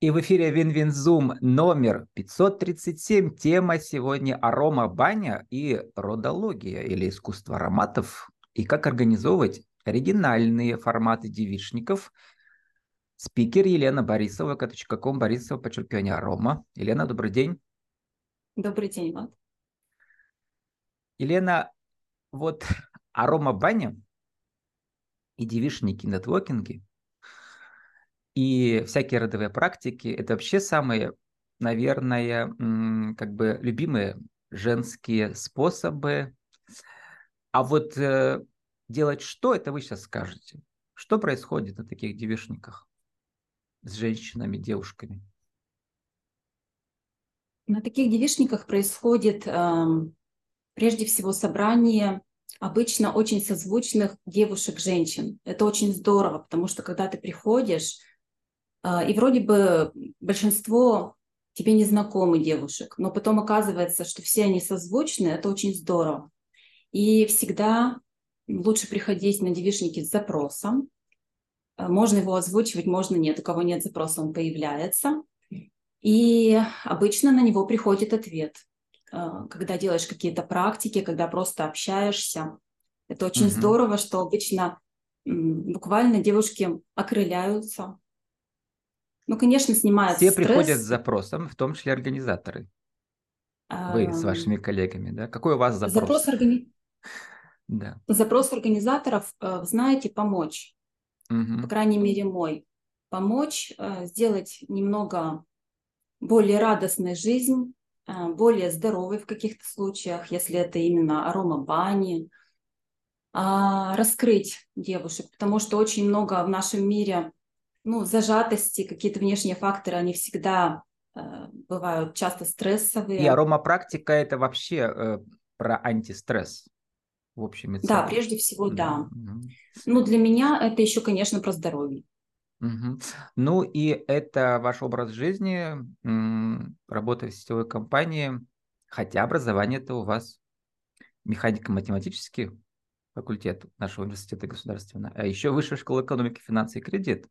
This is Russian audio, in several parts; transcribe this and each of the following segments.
И в эфире WinWinZoom номер 537. Тема сегодня арома баня и родология или искусство ароматов и как организовывать оригинальные форматы девичников. Спикер Елена Борисова, kом Борисова, подчеркивание арома. Елена, добрый день. Добрый день, Влад. Елена, вот арома баня и девичники нетворкинги – и всякие родовые практики – это вообще самые, наверное, как бы любимые женские способы. А вот э, делать что, это вы сейчас скажете. Что происходит на таких девишниках с женщинами, девушками? На таких девишниках происходит э, прежде всего собрание обычно очень созвучных девушек-женщин. Это очень здорово, потому что когда ты приходишь, и вроде бы большинство тебе незнакомы девушек, но потом оказывается, что все они созвучны, это очень здорово. И всегда лучше приходить на девишники с запросом. А, можно его озвучивать, можно нет. У кого нет запроса, он появляется. И обычно на него приходит ответ. А, когда делаешь какие-то практики, когда просто общаешься. Это очень угу. здорово, что обычно буквально девушки окрыляются, ну, конечно, снимают Все стресс. приходят с запросом, в том числе организаторы. Вы с вашими коллегами, да? Какой у вас запрос? Запрос, органи... да. запрос организаторов, э, знаете, помочь. Угу. По крайней мере, мой. Помочь э, сделать немного более радостной жизнь, э, более здоровой в каких-то случаях, если это именно арома бани, а, раскрыть девушек, потому что очень много в нашем мире ну, зажатости, какие-то внешние факторы, они всегда э, бывают часто стрессовые. И аромапрактика – это вообще э, про антистресс в общем и целом. Да, прежде всего, да. да. Ну, для меня это еще, конечно, про здоровье. Угу. Ну и это ваш образ жизни, работа в сетевой компании, хотя образование-то у вас механико-математический факультет нашего университета государственного, а еще высшая школа экономики, финансы и кредит.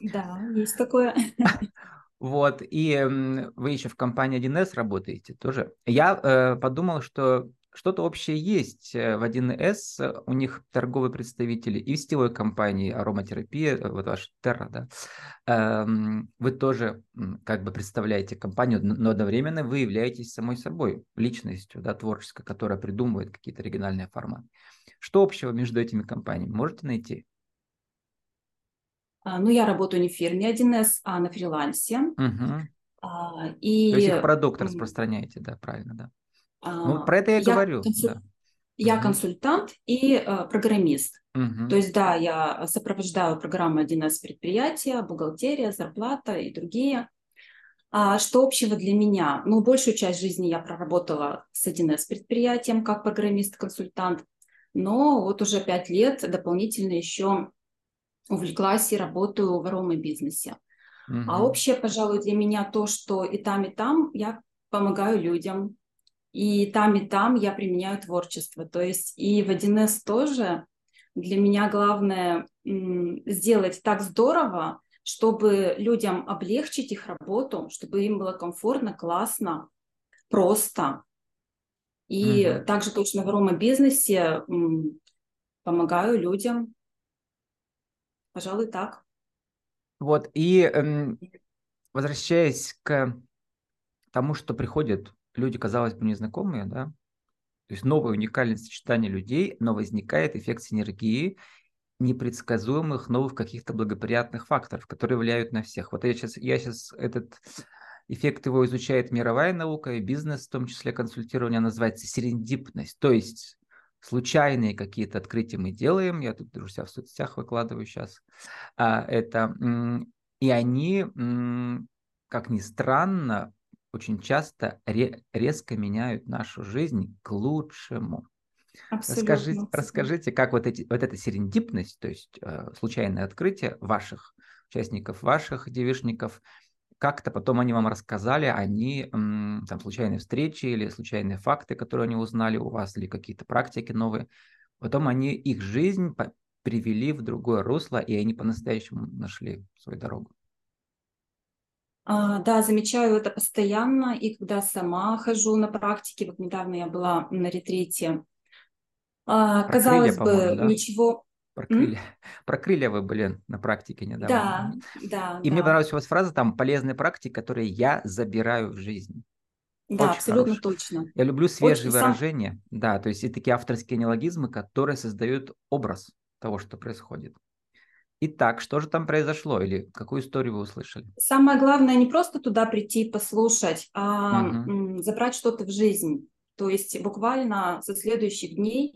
Да, есть такое. Вот, и вы еще в компании 1С работаете тоже. Я э, подумал, что что-то общее есть э, в 1С, у них торговые представители и в сетевой компании ароматерапия, э, вот ваш Терра, да, эм, вы тоже как бы представляете компанию, но одновременно вы являетесь самой собой, личностью, да, творческой, которая придумывает какие-то оригинальные форматы. Что общего между этими компаниями? Можете найти? А, ну, я работаю не в фирме 1С, а на фрилансе. Угу. И... То есть их продукт распространяете, да, правильно, да. Ну, а, про это я, я говорю. Консуль... Да. Я угу. консультант и э, программист. Угу. То есть, да, я сопровождаю программы 1С предприятия, бухгалтерия, зарплата и другие. А что общего для меня? Ну, большую часть жизни я проработала с 1С предприятием как программист-консультант, но вот уже пять лет дополнительно еще увлеклась и работаю в арома-бизнесе. Угу. А общее, пожалуй, для меня то, что и там, и там я помогаю людям, и там, и там я применяю творчество. То есть и в 1С тоже для меня главное сделать так здорово, чтобы людям облегчить их работу, чтобы им было комфортно, классно, просто. И угу. также точно в арома-бизнесе помогаю людям Пожалуй, так. Вот, и эм, возвращаясь к тому, что приходят люди, казалось бы, незнакомые, да, то есть новое уникальное сочетание людей, но возникает эффект синергии непредсказуемых новых каких-то благоприятных факторов, которые влияют на всех. Вот я сейчас, я сейчас этот эффект его изучает мировая наука и бизнес, в том числе консультирование, называется серендипность. То есть случайные какие-то открытия мы делаем, я тут друзья в соцсетях выкладываю сейчас, а, это, и они, как ни странно, очень часто резко меняют нашу жизнь к лучшему. Абсолютно, расскажите, расскажите, как вот, эти, вот эта серендипность, то есть э, случайное открытие ваших участников, ваших девишников, как-то потом они вам рассказали, они там случайные встречи или случайные факты, которые они узнали у вас, или какие-то практики новые. Потом они их жизнь привели в другое русло, и они по-настоящему нашли свою дорогу. А, да, замечаю это постоянно, и когда сама хожу на практике, вот недавно я была на ретрите, а, Про казалось крылья, бы, да? ничего... Про крылья. Про крылья вы были на практике недавно. Да, да. И да. мне понравилась у вас фраза там «полезные практики, которые я забираю в жизнь». Да, Очень абсолютно хорош. точно. Я люблю свежие Очень выражения, сам... да, то есть и такие авторские неологизмы, которые создают образ того, что происходит. Итак, что же там произошло или какую историю вы услышали? Самое главное не просто туда прийти послушать, а угу. забрать что-то в жизнь. То есть буквально со следующих дней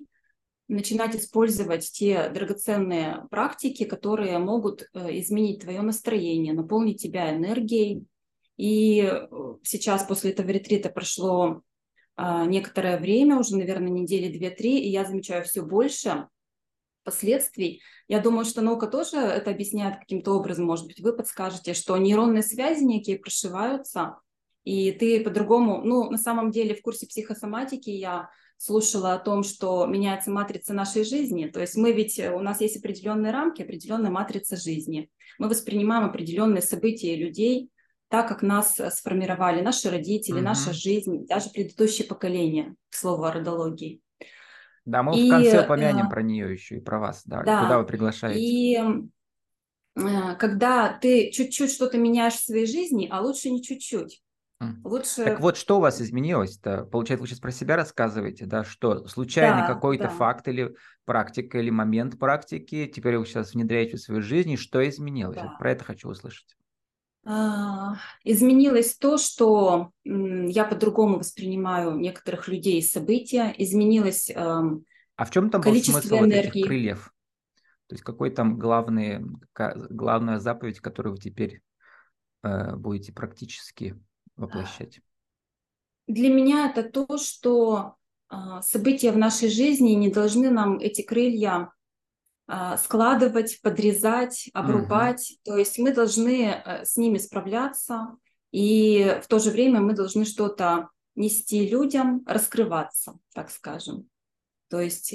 начинать использовать те драгоценные практики, которые могут э, изменить твое настроение, наполнить тебя энергией. И э, сейчас после этого ретрита прошло а, некоторое время, уже, наверное, недели две-три, и я замечаю все больше последствий. Я думаю, что наука тоже это объясняет каким-то образом. Может быть, вы подскажете, что нейронные связи некие прошиваются, и ты по-другому... Ну, на самом деле, в курсе психосоматики я слушала о том, что меняется матрица нашей жизни. То есть мы ведь, у нас есть определенные рамки, определенная матрица жизни. Мы воспринимаем определенные события людей так, как нас сформировали наши родители, uh-huh. наша жизнь, даже предыдущее поколение, к слову о родологии. Да, мы и, в конце упомянем э, про нее еще и про вас. Да, да куда вы приглашаете? И э, когда ты чуть-чуть что-то меняешь в своей жизни, а лучше не чуть-чуть. Лучше... Так вот, что у вас изменилось-то? Получается, вы сейчас про себя рассказываете, да? Что, случайный да, какой-то да. факт или практика, или момент практики, теперь вы сейчас внедряете в свою жизнь, что изменилось? Да. Про это хочу услышать. А, изменилось то, что я по-другому воспринимаю некоторых людей и события. Изменилось а в чем там был смысл энергии. вот этих крыльев? То есть какой там главный, главная заповедь, которую вы теперь э, будете практически воплощать? Для меня это то, что э, события в нашей жизни не должны нам эти крылья а, складывать, подрезать, обрубать. Угу. То есть мы должны э, с ними справляться, и в то же время мы должны что-то нести людям, раскрываться, так скажем. То есть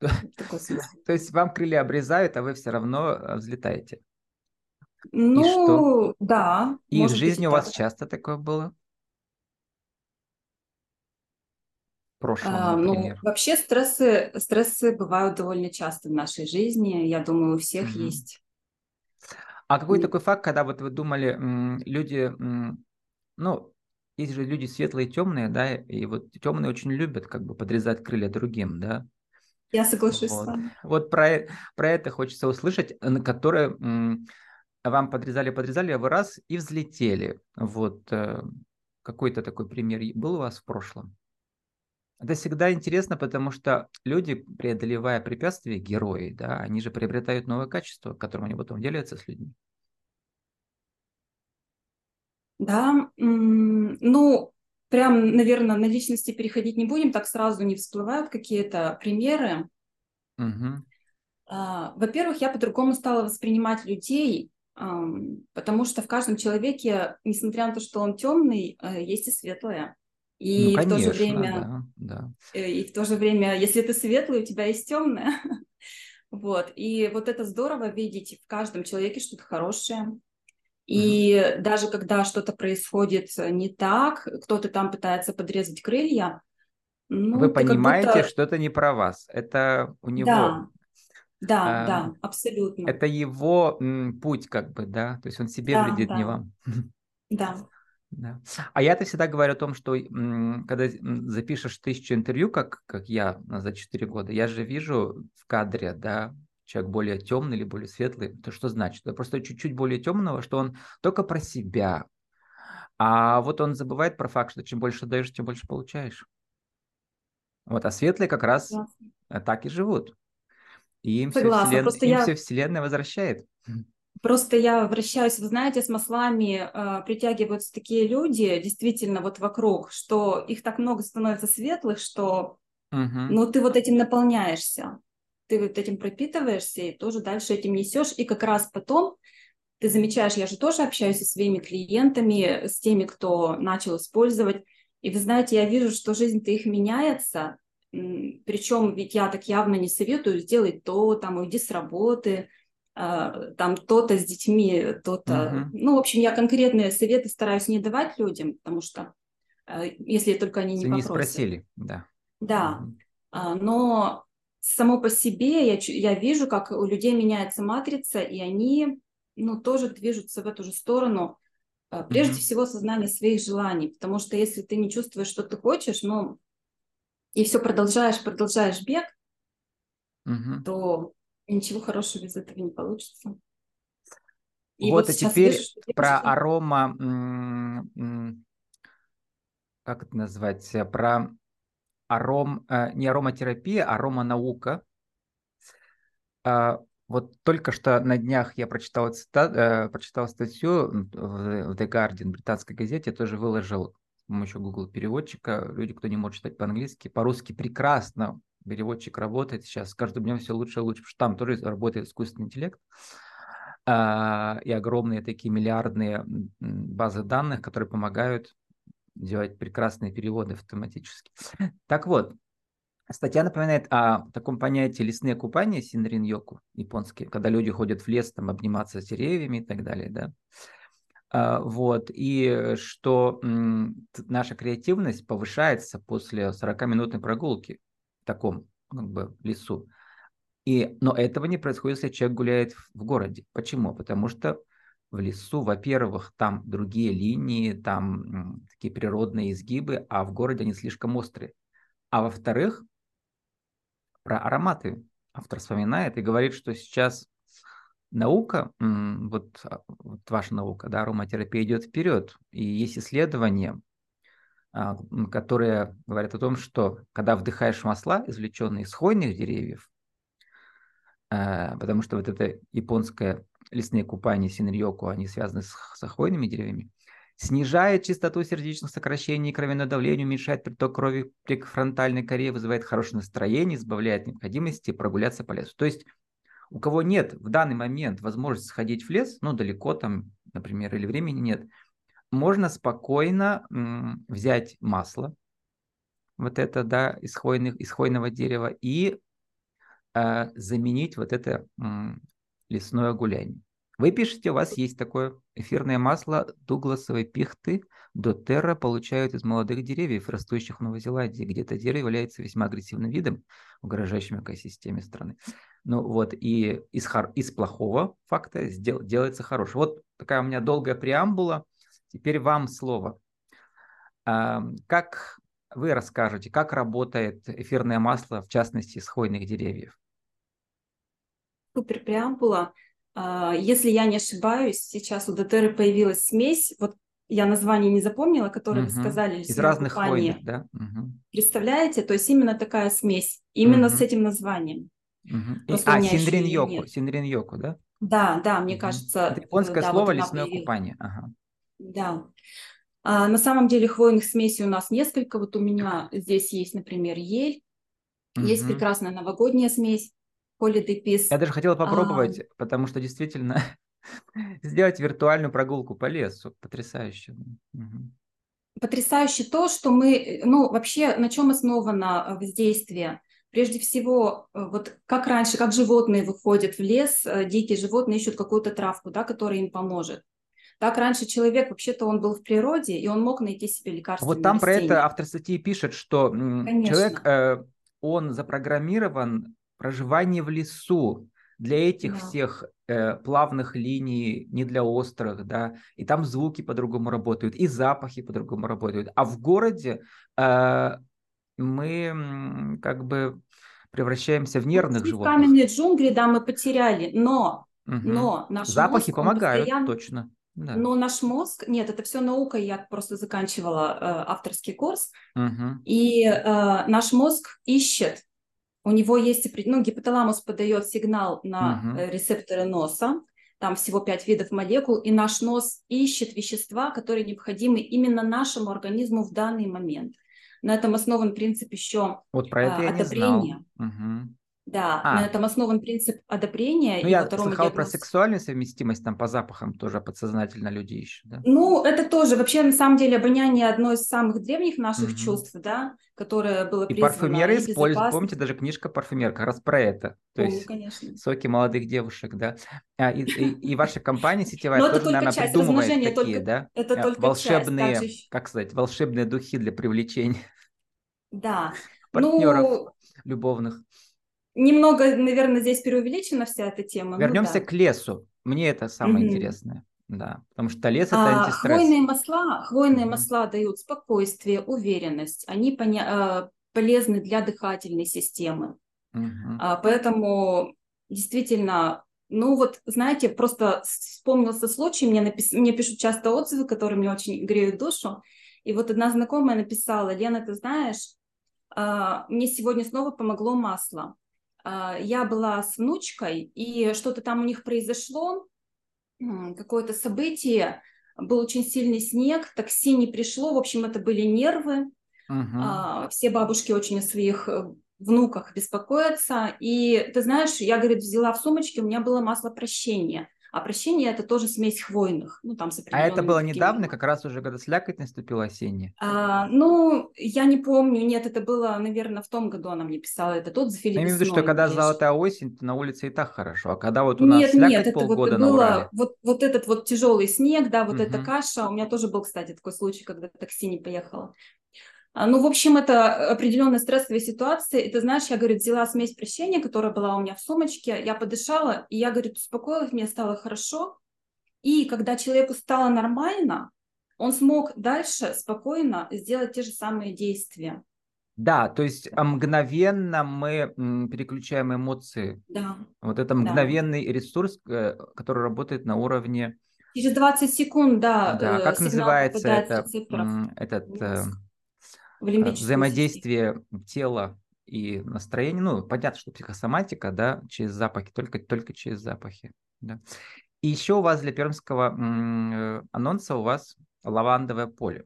То есть вам крылья обрезают, а вы все равно э, взлетаете. Ну, да. И в жизни у вас часто такое было? Прошлом, а, Ну, вообще стрессы, стрессы бывают довольно часто в нашей жизни. Я думаю, у всех угу. есть. А какой И... такой факт, когда вот вы думали, люди, ну, есть же люди светлые и темные, да, и вот темные очень любят как бы подрезать крылья другим, да? Я соглашусь вот. с вами. Вот про, про это хочется услышать, на которое вам подрезали, подрезали, а вы раз и взлетели. Вот э, какой-то такой пример был у вас в прошлом? Это всегда интересно, потому что люди, преодолевая препятствия, герои, да, они же приобретают новое качество, которым они потом делятся с людьми. Да, ну, прям, наверное, на личности переходить не будем, так сразу не всплывают какие-то примеры. Угу. Во-первых, я по-другому стала воспринимать людей, потому что в каждом человеке, несмотря на то, что он темный, э, есть и светлое. И ну, конечно, в то же время, да, да. Э, и в то же время, если ты светлый, у тебя есть темное. вот. И вот это здорово видеть в каждом человеке что-то хорошее. И mm даже когда что-то происходит не так, кто-то там пытается подрезать крылья, ну, вы понимаете, будто... что это не про вас, это у него. Да, да, а, да, абсолютно. Это его м, путь, как бы, да, то есть он себе да, вредит, да. не вам. Да. Да. А я-то всегда говорю о том, что когда запишешь тысячу интервью, как, как я за 4 года, я же вижу в кадре, да, человек более темный или более светлый, то что значит? Это просто чуть-чуть более темного, что он только про себя. А вот он забывает про факт, что чем больше даешь, тем больше получаешь. Вот, а светлые как раз Ясно. так и живут. И им, Согласна, все, вселен... им я... все Вселенная возвращает. Просто я вращаюсь, вы знаете, с маслами э, притягиваются такие люди, действительно, вот вокруг, что их так много становится светлых, что угу. ну, ты вот этим наполняешься, ты вот этим пропитываешься и тоже дальше этим несешь. И как раз потом ты замечаешь, я же тоже общаюсь со своими клиентами, с теми, кто начал использовать. И вы знаете, я вижу, что жизнь-то их меняется. Причем ведь я так явно не советую сделать то, там, уйди с работы, там то-то с детьми, то-то. Угу. Ну, в общем, я конкретные советы стараюсь не давать людям, потому что э, если только они не попросят. не спросили, да. Да, угу. но само по себе я, я вижу, как у людей меняется матрица, и они ну, тоже движутся в эту же сторону. Прежде mm-hmm. всего, сознание своих желаний, потому что если ты не чувствуешь, что ты хочешь, ну, и все продолжаешь, продолжаешь бег, mm-hmm. то ничего хорошего из этого не получится. И вот, вот а теперь вижу, про арома, как это назвать, про аром, э, не ароматерапия, а ароманаука. А, вот только что на днях я прочитал, цитат, э, прочитал статью в, The Guardian, британской газете, тоже выложил с помощью Google переводчика. Люди, кто не может читать по-английски, по-русски прекрасно переводчик работает сейчас. С каждым днем все лучше и лучше, потому что там тоже работает искусственный интеллект а, и огромные такие миллиардные базы данных, которые помогают делать прекрасные переводы автоматически. Так вот, статья напоминает о таком понятии лесные купания синрин-йоку, японские, когда люди ходят в лес, там, обниматься с деревьями и так далее, да. А, вот, и что наша креативность повышается после 40-минутной прогулки таком как бы, лесу. И, но этого не происходит, если человек гуляет в городе. Почему? Потому что в лесу, во-первых, там другие линии, там такие природные изгибы, а в городе они слишком острые. А во-вторых, про ароматы автор вспоминает и говорит, что сейчас наука, вот, а, вот ваша наука, да, ароматерапия идет вперед, и есть исследования, которые говорят о том, что когда вдыхаешь масла, извлеченные из хвойных деревьев, а, потому что вот это японское лесные купания синриоку, они связаны с, с хвойными деревьями, снижает частоту сердечных сокращений, кровяное давление, уменьшает приток крови при фронтальной коре, вызывает хорошее настроение, избавляет необходимости прогуляться по лесу. То есть у кого нет в данный момент возможности сходить в лес, ну далеко там, например, или времени нет, можно спокойно взять масло, вот это, да, из, хвойных, из хвойного дерева и э, заменить вот это м, лесное гуляние. Вы пишете, у вас есть такое эфирное масло дугласовой пихты дотерра получают из молодых деревьев, растущих в Новой Зеландии, где это дерево является весьма агрессивным видом, угрожающим экосистеме страны. Ну вот, и из, из плохого факта сдел... делается хороший. Вот такая у меня долгая преамбула. Теперь вам слово. А, как вы расскажете, как работает эфирное масло, в частности, из хвойных деревьев? Супер преамбула. А, если я не ошибаюсь, сейчас у Дотеры появилась смесь, вот я название не запомнила, которое угу. вы сказали. Из разных хвойных, да? Угу. Представляете? То есть именно такая смесь, именно угу. с этим названием. Угу. И, а, синрин йоку, синрин йоку, да? Да, да, мне угу. кажется. Это японское да, слово вот лесное купание. Ага. Да. А, на самом деле хвойных смесей у нас несколько. Вот у меня здесь есть, например, ель. Угу. Есть прекрасная новогодняя смесь. Holiday Peace. Я даже хотела попробовать, а... потому что действительно сделать виртуальную прогулку по лесу. Потрясающе. Угу. Потрясающе то, что мы, ну, вообще, на чем основано э, воздействие? Прежде всего, э, вот как раньше, как животные выходят в лес, э, дикие животные ищут какую-то травку, да, которая им поможет. Так раньше человек, вообще-то он был в природе, и он мог найти себе лекарства. Вот там растения. про это автор статьи пишет, что Конечно. человек, он запрограммирован проживание в лесу для этих да. всех э, плавных линий, не для острых, да, и там звуки по-другому работают, и запахи по-другому работают. А в городе э, мы как бы превращаемся в нервных ну, животных. Каменные джунгли, да, мы потеряли, но, угу. но наш запахи мозг, помогают, постоянно... точно. Да. Но наш мозг, нет, это все наука, я просто заканчивала э, авторский курс, угу. и э, наш мозг ищет у него есть, ну, гипоталамус подает сигнал на угу. рецепторы носа, там всего пять видов молекул, и наш нос ищет вещества, которые необходимы именно нашему организму в данный момент. На этом основан принцип еще вот про это а, одобрения. Угу. Да, а. на этом основан принцип одобрения. Ну, я слыхал про сексуальную совместимость, там по запахам тоже подсознательно люди ищут, да? Ну, это тоже, вообще, на самом деле, обоняние одно из самых древних наших угу. чувств, да, которое было призвано... И парфюмеры используют, помните, даже книжка «Парфюмер» как раз про это. То Помню, есть конечно. соки молодых девушек, да. А, и, и, и ваша компания сетевая тоже, наверное, часть, придумывает такие, только, да? Это а, только волшебные, часть, также... как сказать, волшебные духи для привлечения да. партнеров ну, любовных. Немного, наверное, здесь преувеличена вся эта тема. Вернемся ну, да. к лесу. Мне это самое угу. интересное. Да, потому что лес это а, антистресс. Хвойные масла, хвойные угу. масла дают спокойствие, уверенность. Они поня- э, полезны для дыхательной системы. Угу. А, поэтому действительно, ну вот, знаете, просто вспомнился случай, мне, напис... мне пишут часто отзывы, которые мне очень греют душу. И вот одна знакомая написала, Лена, ты знаешь, а, мне сегодня снова помогло масло. А, я была с внучкой, и что-то там у них произошло, какое-то событие, был очень сильный снег, такси не пришло, в общем, это были нервы. Uh-huh. Все бабушки очень о своих э, внуках беспокоятся. И ты знаешь, я, говорит, взяла в сумочке, у меня было масло прощения. А прощение это тоже смесь хвойных. Ну, там с а это было недавно, как раз уже когда слякоть наступила осенняя? А, ну, я не помню. Нет, это было, наверное, в том году она мне писала это тот за Я имею в виду, что когда золотая осень, то на улице и так хорошо. А когда вот у нас нет, слякоть нет, это полгода вот было, Урале. Вот, вот этот вот тяжелый снег, да, вот угу. эта каша. У меня тоже был, кстати, такой случай, когда такси не поехало. А, ну, в общем, это определенная стрессовая ситуация. И ты знаешь, я, говорю, взяла смесь прощения, которая была у меня в сумочке, я подышала, и я, говорю, успокоилась, мне стало хорошо. И когда человеку стало нормально, он смог дальше спокойно сделать те же самые действия. Да, то есть а, мгновенно мы переключаем эмоции. Да. Вот это мгновенный да. ресурс, э, который работает на уровне... Через 20 секунд, да. Да, как называется это, этот в взаимодействие тела и настроения. Ну, понятно, что психосоматика, да, через запахи, только, только через запахи. Да. И еще у вас для пермского э, анонса у вас лавандовое поле.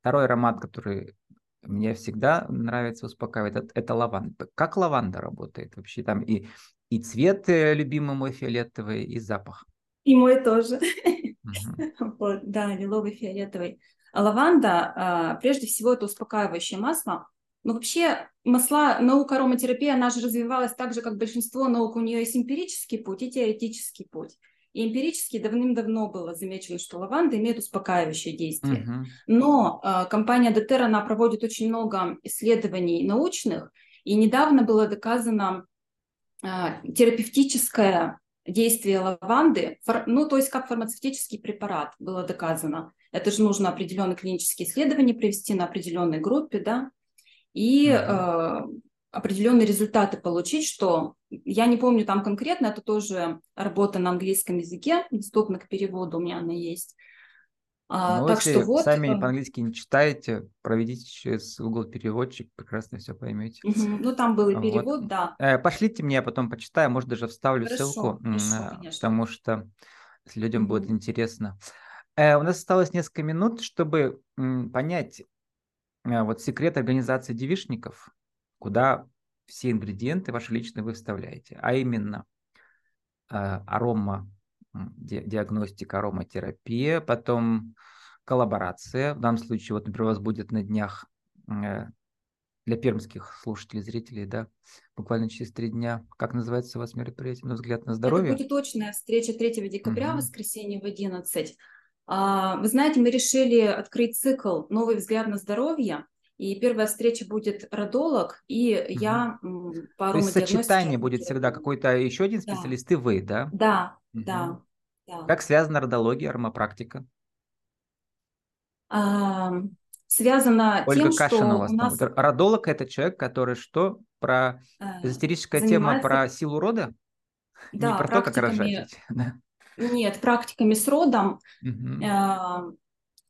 Второй аромат, который мне всегда нравится, успокаивает, это, это лаванда. Как лаванда работает вообще? Там и, и цвет э, любимый мой фиолетовый, и запах. И мой тоже. Угу. Вот, да, лиловый фиолетовый. Лаванда, а, прежде всего, это успокаивающее масло. Но вообще масла, наука ароматерапии, она же развивалась так же, как большинство наук. У нее есть эмпирический путь и теоретический путь. И эмпирически давным-давно было замечено, что лаванда имеет успокаивающее действие. Uh-huh. Но э, компания Детер, она проводит очень много исследований научных, и недавно было доказано э, терапевтическое действие лаванды, ну, то есть как фармацевтический препарат было доказано. Это же нужно определенные клинические исследования провести на определенной группе, да, и э, определенные результаты получить, что я не помню там конкретно, это тоже работа на английском языке, доступна к переводу, у меня она есть. А, ну, так если что вот, сами э, по-английски не читаете, проведите через Google переводчик, прекрасно все поймете. Угу. Ну, там был и перевод, вот. да. Э, пошлите мне, я потом почитаю, может, даже вставлю хорошо, ссылку, хорошо, потому что людям угу. будет интересно. Э, у нас осталось несколько минут, чтобы понять э, вот секрет организации девишников, куда все ингредиенты ваши личные вы вставляете, а именно э, арома, диагностика, ароматерапия, потом коллаборация. В данном случае, вот, например, у вас будет на днях для пермских слушателей, зрителей, да, буквально через три дня. Как называется у вас мероприятие, на взгляд на здоровье? Это будет точная встреча 3 декабря, угу. воскресенье в 11. А, вы знаете, мы решили открыть цикл «Новый взгляд на здоровье», и первая встреча будет родолог, и угу. я по То есть сочетание будет всегда какой-то еще один специалист да. и вы, да? Да. Да, да. Как связана родология, аромапрактика? А, связано Ольга тем, Кашина что у нас... Там. Родолог – это человек, который что? Про а, эзотерическая занимается... тема про силу рода? Да, Не про то, как рожать. Нет, практиками с родом, угу. э,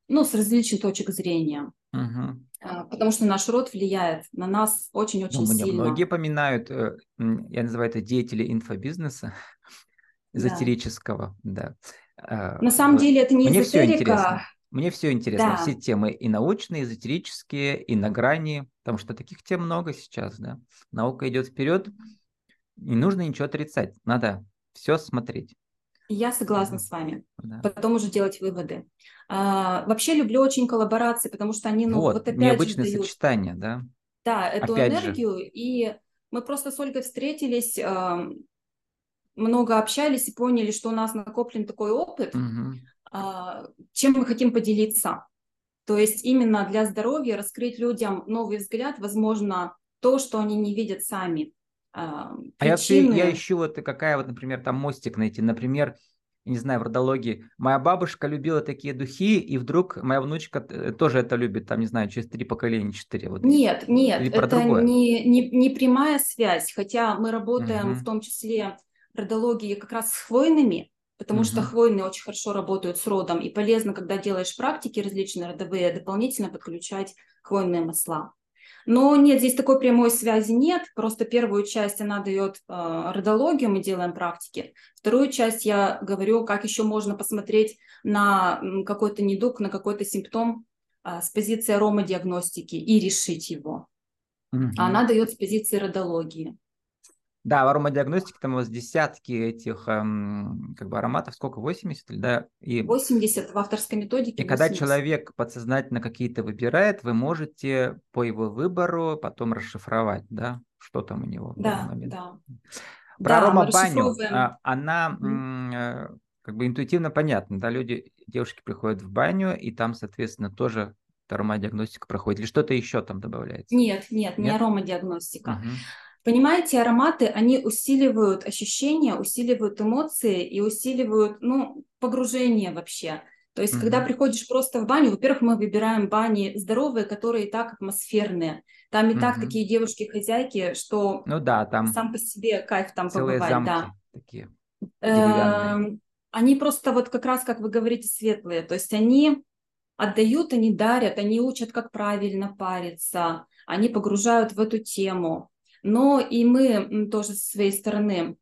ну, с различных точек зрения. Угу. Э, потому что наш род влияет на нас очень-очень ну, сильно. Многие поминают, э, я называю это деятели инфобизнеса, эзотерического, да. да. На самом деле это не Мне эзотерика, Мне все интересно, да. все темы и научные, и эзотерические, и на грани, потому что таких тем много сейчас, да. Наука идет вперед, не нужно ничего отрицать, надо все смотреть. Я согласна да. с вами. Да. Потом уже делать выводы. А, вообще люблю очень коллаборации, потому что они, ну, вот, вот опять необычное же дают... сочетание, да? Да, эту опять энергию. Же. И мы просто с Ольгой встретились, много общались и поняли, что у нас накоплен такой опыт, угу. чем мы хотим поделиться. То есть именно для здоровья раскрыть людям новый взгляд, возможно, то, что они не видят сами. А, а я, я ищу вот какая вот, например, там мостик найти. Например, не знаю, в родологии. Моя бабушка любила такие духи, и вдруг моя внучка тоже это любит, там, не знаю, через три поколения, четыре. Вот. Нет, нет, это не, не, не прямая связь, хотя мы работаем угу. в том числе родологии как раз с хвойными, потому угу. что хвойные очень хорошо работают с родом, и полезно, когда делаешь практики различные родовые, дополнительно подключать хвойные масла. Но нет, здесь такой прямой связи нет. Просто первую часть она дает э, родологию, мы делаем практики. Вторую часть я говорю, как еще можно посмотреть на какой-то недуг, на какой-то симптом э, с позиции аромадиагностики и решить его. Угу. Она дает с позиции родологии. Да, в аромадиагностике там у вас десятки этих эм, как бы ароматов, сколько, 80 или да? И, 80 в авторской методике. И 80. когда человек подсознательно какие-то выбирает, вы можете по его выбору потом расшифровать, да, что там у него. Да, да. Про да, аромабаню, а, она mm. как бы интуитивно понятна, да, люди, девушки приходят в баню, и там, соответственно, тоже аромадиагностика проходит, или что-то еще там добавляется? Нет, нет, нет? не аромадиагностика. Угу. Понимаете, ароматы, они усиливают ощущения, усиливают эмоции и усиливают, ну, погружение вообще. То есть, mm-hmm. когда приходишь просто в баню, во-первых, мы выбираем бани здоровые, которые и так атмосферные. Там и mm-hmm. так такие девушки-хозяйки, что ну да, там сам по себе кайф там целые побывать. Замки да. такие эм, Они просто вот как раз, как вы говорите, светлые. То есть они отдают, они дарят, они учат, как правильно париться, они погружают в эту тему. Но и мы тоже со своей стороны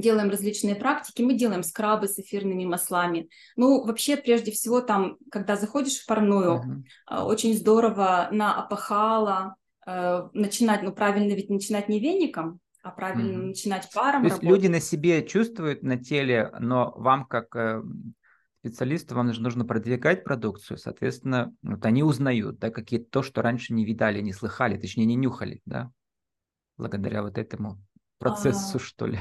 делаем различные практики, мы делаем скрабы с эфирными маслами. Ну, вообще, прежде всего, там, когда заходишь в парную, uh-huh. очень здорово на опахало э, начинать, ну, правильно ведь начинать не веником, а правильно uh-huh. начинать паром То есть работать. люди на себе чувствуют на теле, но вам как э, специалисту вам нужно продвигать продукцию, соответственно, вот они узнают, да, какие-то то, что раньше не видали, не слыхали, точнее, не нюхали, да благодаря вот этому процессу, а, что ли?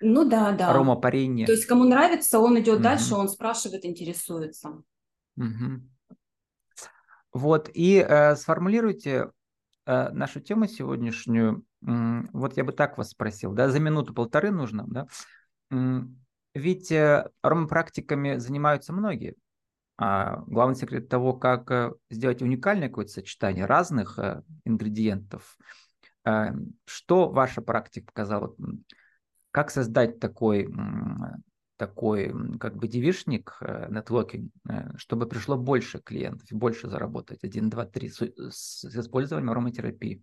Ну да, да. Аромапарение. То есть кому нравится, он идет угу. дальше, он спрашивает, интересуется. Угу. Вот, и э, сформулируйте э, нашу тему сегодняшнюю. Вот я бы так вас спросил, да, за минуту-полторы нужно, да? Ведь э, аромапрактиками занимаются многие. А главный секрет того, как э, сделать уникальное какое-то сочетание разных э, ингредиентов – что ваша практика показала? Как создать такой, такой как бы девишник, э, нетворкинг, э, чтобы пришло больше клиентов и больше заработать? Один, два, три с, с использованием ароматерапии.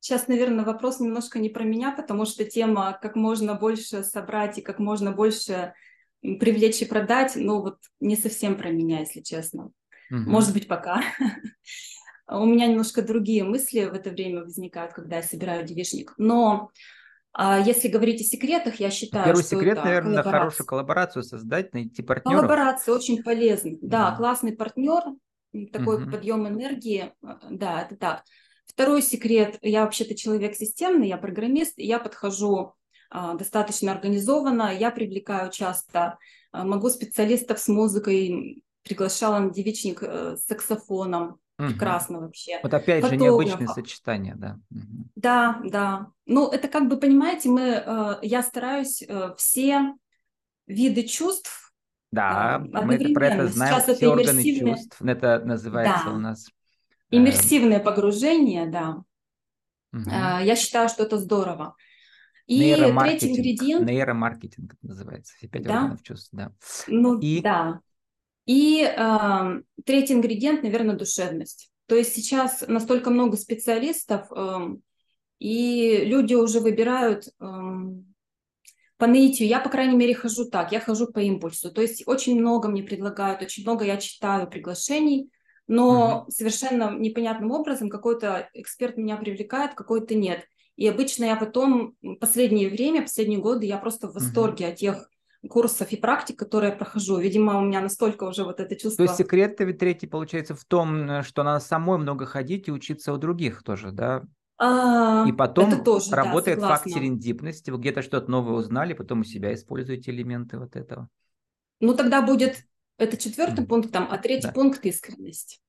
Сейчас, наверное, вопрос немножко не про меня, потому что тема как можно больше собрать и как можно больше привлечь и продать, ну вот не совсем про меня, если честно. Угу. Может быть, пока. У меня немножко другие мысли в это время возникают, когда я собираю девишник. Но а если говорить о секретах, я считаю, Первый что секрет, это наверное, хорошую коллаборацию создать, найти партнера. Коллаборация очень полезна. Да, да классный партнер, такой угу. подъем энергии. Э, да, это так. Второй секрет. Я вообще-то человек системный, я программист, я подхожу а, достаточно организованно, я привлекаю часто, а, могу специалистов с музыкой, приглашала на девичник а, с саксофоном, Угу. Прекрасно вообще. Вот опять Фотографа. же необычное сочетание, да. Угу. Да, да. Ну, это как бы, понимаете, мы, э, я стараюсь э, все виды чувств Да, э, мы это, про это знаем, Сейчас все это органы чувств, это называется да. у нас. Иммерсивное погружение, да. Угу. Я считаю, что это здорово. И третий ингредиент... Нейромаркетинг называется, все пять да? органов чувств, да. Ну, и... да. И э, третий ингредиент, наверное, душевность. То есть сейчас настолько много специалистов, э, и люди уже выбирают э, по наитию. Я, по крайней мере, хожу так. Я хожу по импульсу. То есть очень много мне предлагают, очень много я читаю приглашений, но угу. совершенно непонятным образом какой-то эксперт меня привлекает, какой-то нет. И обычно я потом, последнее время, последние годы, я просто в восторге угу. от тех курсов и практик, которые я прохожу. Видимо, у меня настолько уже вот это чувство. То есть секрет ведь третий получается в том, что надо самой много ходить и учиться у других тоже, да? А, и потом это тоже, работает да, факт серендипности. Вы где-то что-то новое узнали, потом у себя используете элементы вот этого. Ну, тогда будет это четвертый mm. пункт, там, а третий да. пункт искренность.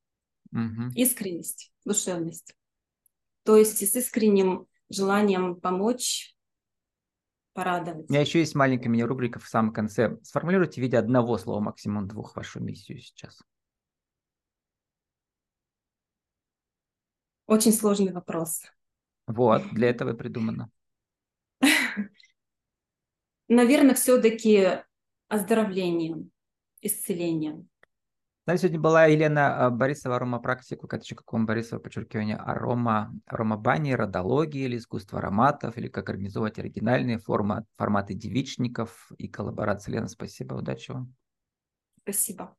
Mm-hmm. Искренность, душевность. То есть с искренним желанием помочь, порадовать. У меня еще есть маленькая мини-рубрика в самом конце. Сформулируйте в виде одного слова, максимум двух, вашу миссию сейчас. Очень сложный вопрос. Вот, для этого и придумано. Наверное, все-таки оздоровлением, исцелением. Да, сегодня была Елена а, Борисова, аромапрактика, как еще каком Борисова, подчеркивание, арома, аромабани, родологии или искусство ароматов, или как организовать оригинальные формы, форматы девичников и коллаборации. Лена, спасибо, удачи вам. Спасибо.